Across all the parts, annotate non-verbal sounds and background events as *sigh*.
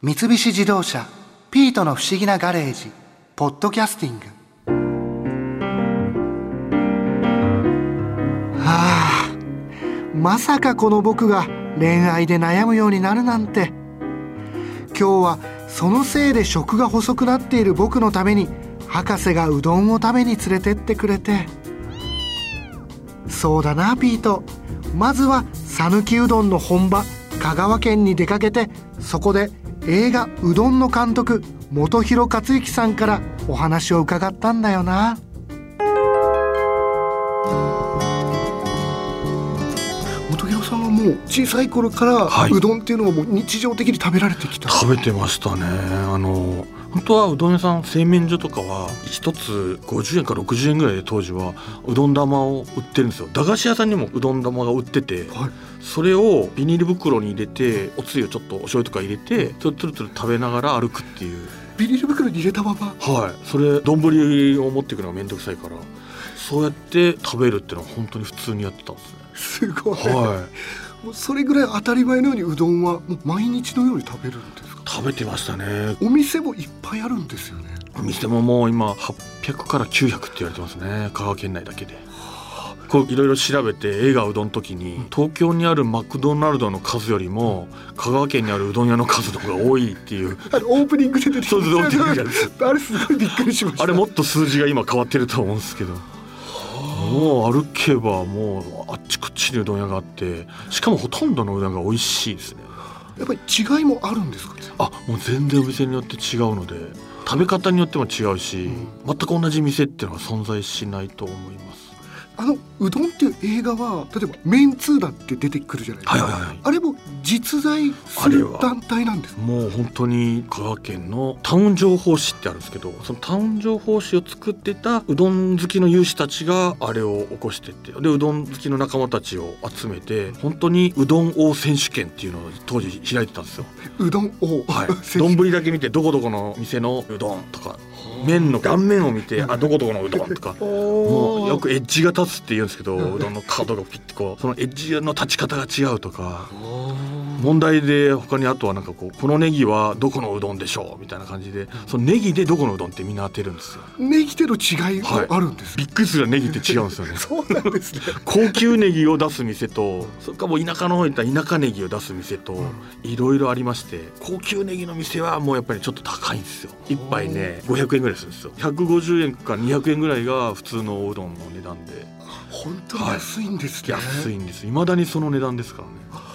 三菱自動車「ピートの不思議なガレージ」「ポッドキャスティング」はあまさかこの僕が恋愛で悩むようになるなんて。今日はそのせいで食が細くなっている僕のために博士がうどんを食べに連れてってくれて。そうだなピート。まずは讃岐うどんの本場香川県に出かけてそこで映画「うどん」の監督本広克之さんからお話を伺ったんだよな。もう小さい頃から、はい。うどんっていうのはもう日常的に食べられてきた。食べてましたね。あの本当はうどん屋さん製麺所とかは1つ50円か60円ぐらいで当時はうどん玉を売ってるんですよ。駄菓子屋さんにもうどん玉が売ってて、はい、それをビニール袋に入れておつゆちょっとお醤油とか入れてつるつるつる食べながら歩くっていうビニール袋に入れたまま。はい。それ丼を持っていくのが面倒くさいからそうやって食べるっていうのは本当に普通にやってたんですね。すごい、はい、もうそれぐらい当たり前のようにうどんはもう毎日のように食べるんですか？食べてましたね。お店もいっぱいあるんですよね。お店ももう今800から900って言われてますね。香川県内だけでこういろいろ調べて映画うどんの時に東京にあるマクドナルドの数よりも香川県にあるうどん屋の数の方が多いっていう。あのオープニングで出てきた。そうですオープニングあれすごいびっくりしました。あれもっと数字が今変わってると思うんですけど。もう歩けばもうあっちこっちにうどん屋があってしかもほとんどのうどんが美味しいですね。やっぱり違いもあるんですか？あもう全然お店によって違うので食べ方によっても違うし、うん、全く同じ店っていうのは存在しないと思いますあのうどんっていう映画は例えばメンツーだって出てくるじゃないですか、はいはいはい、あれも実在する団体なんですもう本当に香川県のタウン情報誌ってあるんですけどそのタウン情報誌を作ってたうどん好きの有志たちがあれを起こしてってでうどん好きの仲間たちを集めて本当にうどん王選手権っていうのを当時開いてたんですよ。うどん王はい。丼だけ見てどこどこの店のうどんとか麺の顔面を見てあどこどこのうどんとか *laughs* もうよくエッジが立つって言うんですけどうどんの角がピッてこうそのエッジの立ち方が違うとか問題で他にあとはなんかこうこのネギはどこのうどんでしょうみたいな感じでそのネギでどこのうどんってみんな当てるんですよ。ネギでの違いがあるんです、はい、びっくりするネギって違うんですよね。*laughs* そうなんですね。高級ネギを出す店とそれかもう田舎の方に行った田舎ネギを出す店といろいろありまして高級ネギの店はもうやっぱりちょっと高いんですよ。一杯ね500円ぐらいするんですよ。150円か200円ぐらいが普通のおうどんの値段で。本当に安いんですね、はい、安いんです。未だにその値段ですからね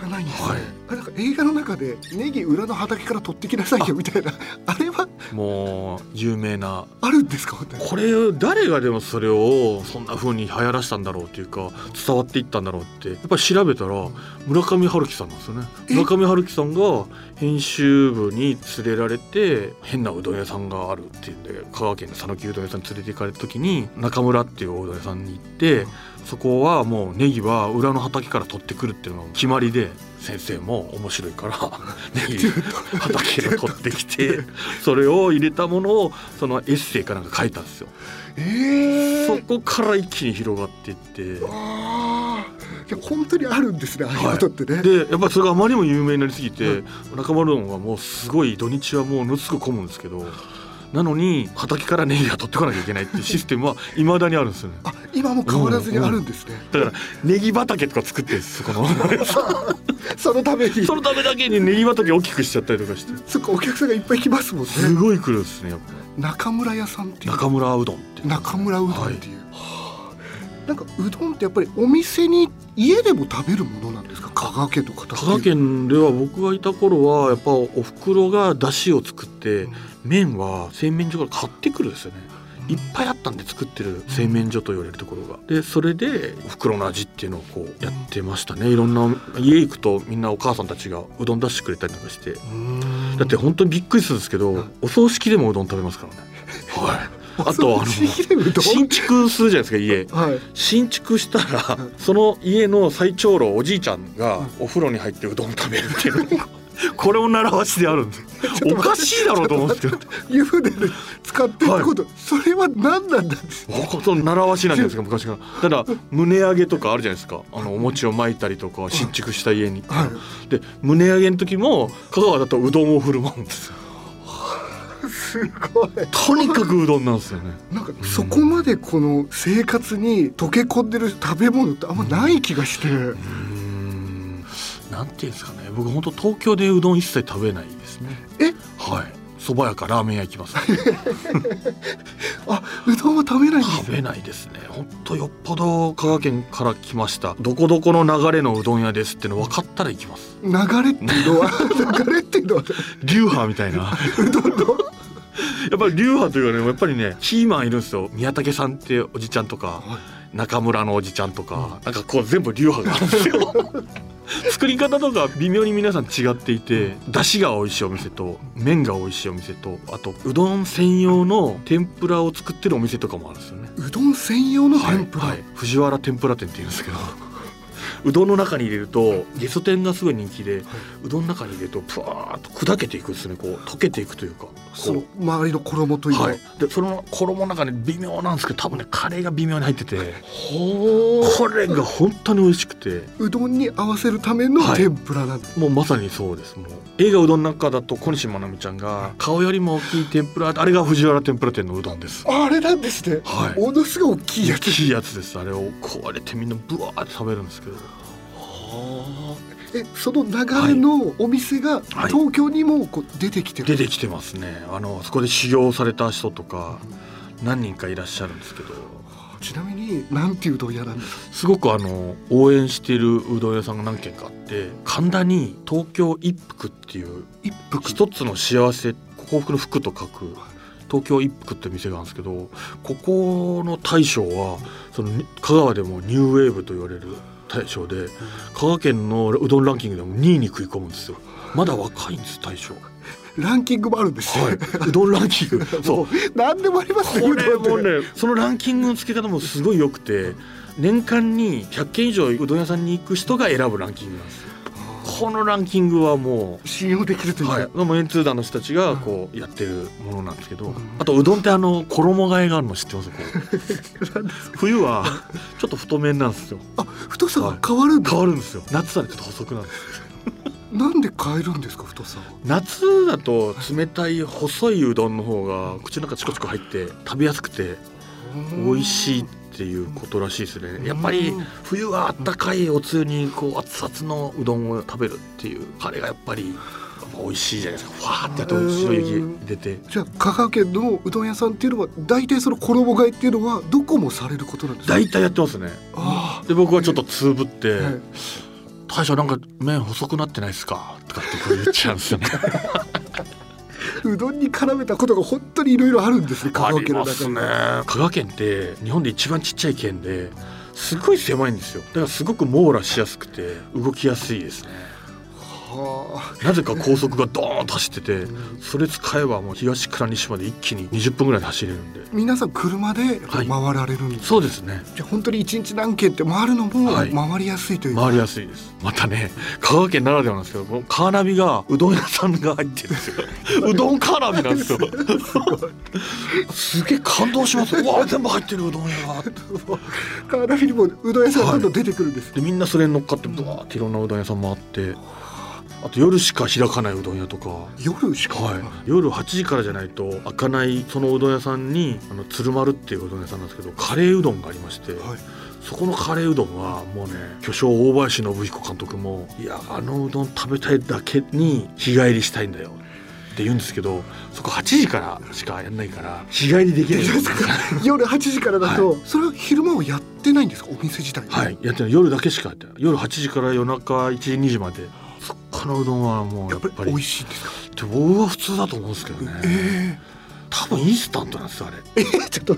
らないんですね、はい、なんか映画の中でネギ裏の畑から取ってきなさいよみたいな。*laughs* あれは？もう有名な。あるんですか？これ誰がでもそれをそんな風に流行らしたんだろうっていうか伝わっていったんだろうってやっぱり調べたら村上春樹さんなんですよね。村上春樹さんが編集部に連れられて変なうどん屋さんがあるっていうんで香川県の讃岐うどん屋さんに連れて行かれた時に中村っていううどん屋さんに行ってそこはもうネギは裏の畑から取ってくるっていうのが決まりで先生も面白いからネギ *laughs* 畑で取ってきて *laughs* それを入れたものをそのエッセイかなんか書いたんですよ。えー、そこから一気に広がっていって。いや本当にあるんですね、ああいうことってね。でやっぱりそれがあまりにも有名になりすぎて、中丸論はもうすごい土日はもうのすぐ混むんですけどなのに畑からネギが取ってこなきゃいけないっていうシステムは *laughs* いまだにあるんですよね。あ今も変わらずにあるんですね。うんうん、だからネギ畑とか作ってるんですこの。*laughs* そのために。そのためだけにネギ畑大きくしちゃったりとかして。そっかお客さんがいっぱい来ますもんね。すごい来るんですね中村屋さんっていう。中村うどんって中村うどんっていう、はい、なんかうどんってやっぱりお店に家でも食べるものなんですか？香川県とか香川県では僕がいた頃はやっぱお袋が出汁を作って、うん、麺は製麺所から買ってくるんですよね。いっぱいあったんで作ってる製麺所と言われるところが。でそれで袋の味っていうのをこうやってましたね。いろんな家行くとみんなお母さんたちがうどん出してくれたりとかして。だって本当にびっくりするんですけどお葬式でもうどん食べますからね。はいあとあの新築するじゃないですか家、はい、新築したらその家の最長老おじいちゃんがお風呂に入ってうどん食べるっていう。*laughs* これを習わしであるんです *laughs* おかしいだろうと思うんですけど湯船で使ってること、それは何なんだですその習わしなんじゃないですか昔から。ただ胸揚げとかあるじゃないですか。あのお餅を巻いたりとか新築した家に、はで胸揚げの時も香川だとうどんを振る舞うんですよすごい。とにかくうどんなんですよね。なんかそこまでこの生活に溶け込んでる食べ物ってあんまない気がして、うーん。なんていうんですかね。僕本当東京でうどん一切食べないですね。え？はい。蕎麦屋かラーメン屋行きます。*laughs* あうどんは食べない食べないですね。本当よっぽど香川県から来ました。どこどこの流れのうどん屋ですっての分かったら行きます。流れっていうのは？流れっていうのは？流派みたいな。*laughs* うどんの？やっぱり流派というかねやっぱりねキーマンいるんですよ。宮武さんっておじちゃんとか中村のおじちゃんとか、なんかこう全部流派があるんですよ。*laughs* 作り方とか微妙に皆さん違っていて出汁が美味しいお店と麺が美味しいお店とあとうどん専用の天ぷらを作ってるお店とかもあるんですよね。うどん専用の天ぷら、はいはい。藤原天ぷら店って言うんですけどうどんの中に入れるとゲソ天がすごい人気で、うどんの中に入れるとぷわーっと砕けていくんですねこう溶けていくというか。そのこ周りの衣というか、うはい。でその衣の中に微妙なんですけど多分ねカレーが微妙に入っててほこれが本当に美味しくて。ううどんに合わせるためのはい。天ぷらなんです、もうまさにそうです。もう映画うどんの中だと小西真奈美ちゃんが顔よりも大きい天ぷらあれが藤原天ぷら店のうどんです。あれなんですね、はい。ものすごい大きいやつ。大きいやつです。あれをこうやってみんなブワーって食べるんですけどえその流れのお店がはい。東京にもこう出てきてる、出てきてますね。あのそこで修行された人とか何人かいらっしゃるんですけど。ちなみになんていううどん屋なんですか？すごくあの応援しているうどん屋さんが何軒かあって神田に東京一福っていう一服一つの幸せ幸福の福と書く東京一福って店があるんですけどここの大将はその香川でもニューウェーブと言われる大将で香川県のうどんランキングでも2位に食い込むんですよ。まだ若いんです大将。ランキングもあるんですね、はい。うどんランキング。*laughs* そう。何でもありますねこれもねそのランキングの付け方もすごい良くて年間に100軒以上うどん屋さんに行く人が選ぶランキングなんですよこのランキングはも信用できるというう、はい、もうエンツー団の人たちがこうやってるものなんですけど、うん。あとうどんってあの衣替えがあるの知ってます？こ *laughs* 冬はちょっと太麺なんですよ。あ太さが変わるんだ、変わるんですよ。夏はちょっと細くなるんですなんで変えるんですか太さは？夏だと冷たい細いうどんの方が口の中チコチコ入って食べやすくて美味しいっていうことらしいですね。やっぱり冬はあったかいおつゆにこう熱々のうどんを食べるっていうあれがやっぱり美味しいじゃないですか。ファーってやって白い息出て。じゃあ香川県のうどん屋さんっていうのは大体その衣替えっていうのはどこもされることなんですか？大体やってますね。あで僕はちょっとつぶってあ、はい「大将なんか麺細くなってないですか?」とかってこう言っちゃうんですよねうどんに絡めたことが本当にいろいろあるんですね香あ川県の中に。香川県って日本で一番ちっちゃい県ですごい狭いんですよ。だからすごく網羅しやすくて動きやすいですね。はなぜか高速がドーンと走っててそれ使えばもう東から西まで一気に20分ぐらいで走れるんで。あ皆さん車で回はい。られるんです、そうですね。じゃあ本当に一日何軒って回るのもはい。回りやすいという、回りやすいです。またね香川県ならではなんですけどカーナビがうどん屋さんが入ってるんですよ。*laughs* うどんカーナビなんですよ。すげえ感動します。うわ全部入ってるうどん屋が。カーナビにもうどん屋さんどんどん出てくるんです、でみんなそれに乗っかってブワーっていろんなうどん屋さん回ってあと夜しか開かないうどん屋とか。夜しか、はい、夜8時からじゃないと開かないそのうどん屋さんにあの鶴丸っていううどん屋さんなんですけどカレーうどんがありまして、はい。そこのカレーうどんはもうね巨匠大林信彦監督も「いやあのうどん食べたいだけに日帰りしたいんだよ」って言うんですけどそこ8時からしかやんないから日帰りできない。んですよ夜8時からだと、それは昼間はやってないんですか？お店自体は。はい。やってない。夜だけしかやってない。夜8時から夜中1時2時までかのうどんはもうややっぱり。美味しいんですか？で僕は普通だと思うんですけどね、え多分インスタントなんですよあれ。ええちょっと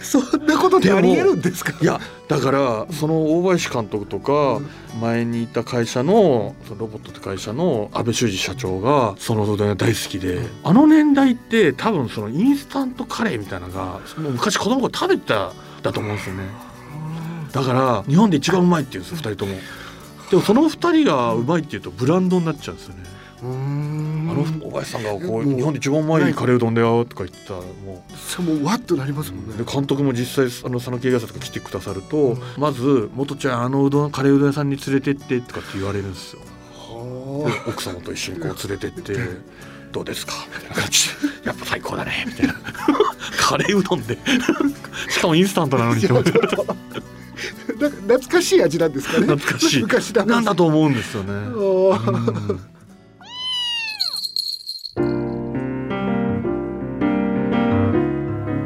そんなことってありえるんですか？いやだからその大林監督とか前にいた会社のそのロボットって会社の安倍修二社長がそのうどん屋大好きであの年代って多分そのインスタントカレーみたいなのが昔子供が食べてただと思うんですよね。だから日本で一番うまいって言うんですよ2人ともでもその2人がうまいって言うとブランドになっちゃうんですよね。あのおばあさんがこう日本で一番うまいカレーうどんだよとか言ったらもう。それもうわっとなりますもんね。で監督も実際あの佐野慶賀さんとか来てくださると、まず「元ちゃんあのうどんカレーうどん屋さんに連れてって」とかって言われるんですよ。奥様と一緒にこう連れてって「どうですか?」みたいな感じで「やっぱ最高だね」みたいな。*laughs* カレーうどんで。しかもインスタントなのに。あなんか懐かしい味なんですかね。懐かしい。昔だなんだと思うんですよね。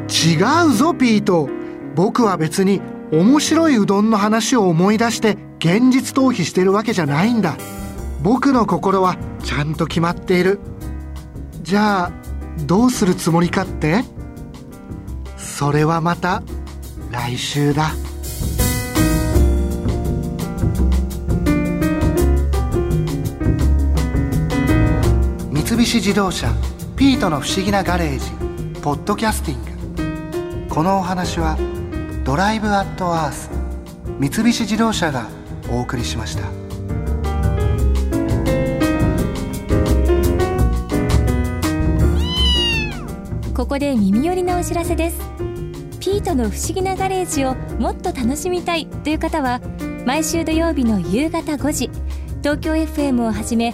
違うぞピート。僕は別に面白いうどんの話を思い出して現実逃避してるわけじゃないんだ。僕の心はちゃんと決まっている。じゃあどうするつもりかって？それはまた来週だ菱自動車ピートの不思議なガレージポッドキャスティング。このお話はドライブアットアース三菱自動車がお送りしました。ここで耳寄りなお知らせです。ピートの不思議なガレージをもっと楽しみたいという方は毎週土曜日の夕方5時東京 FM をはじめ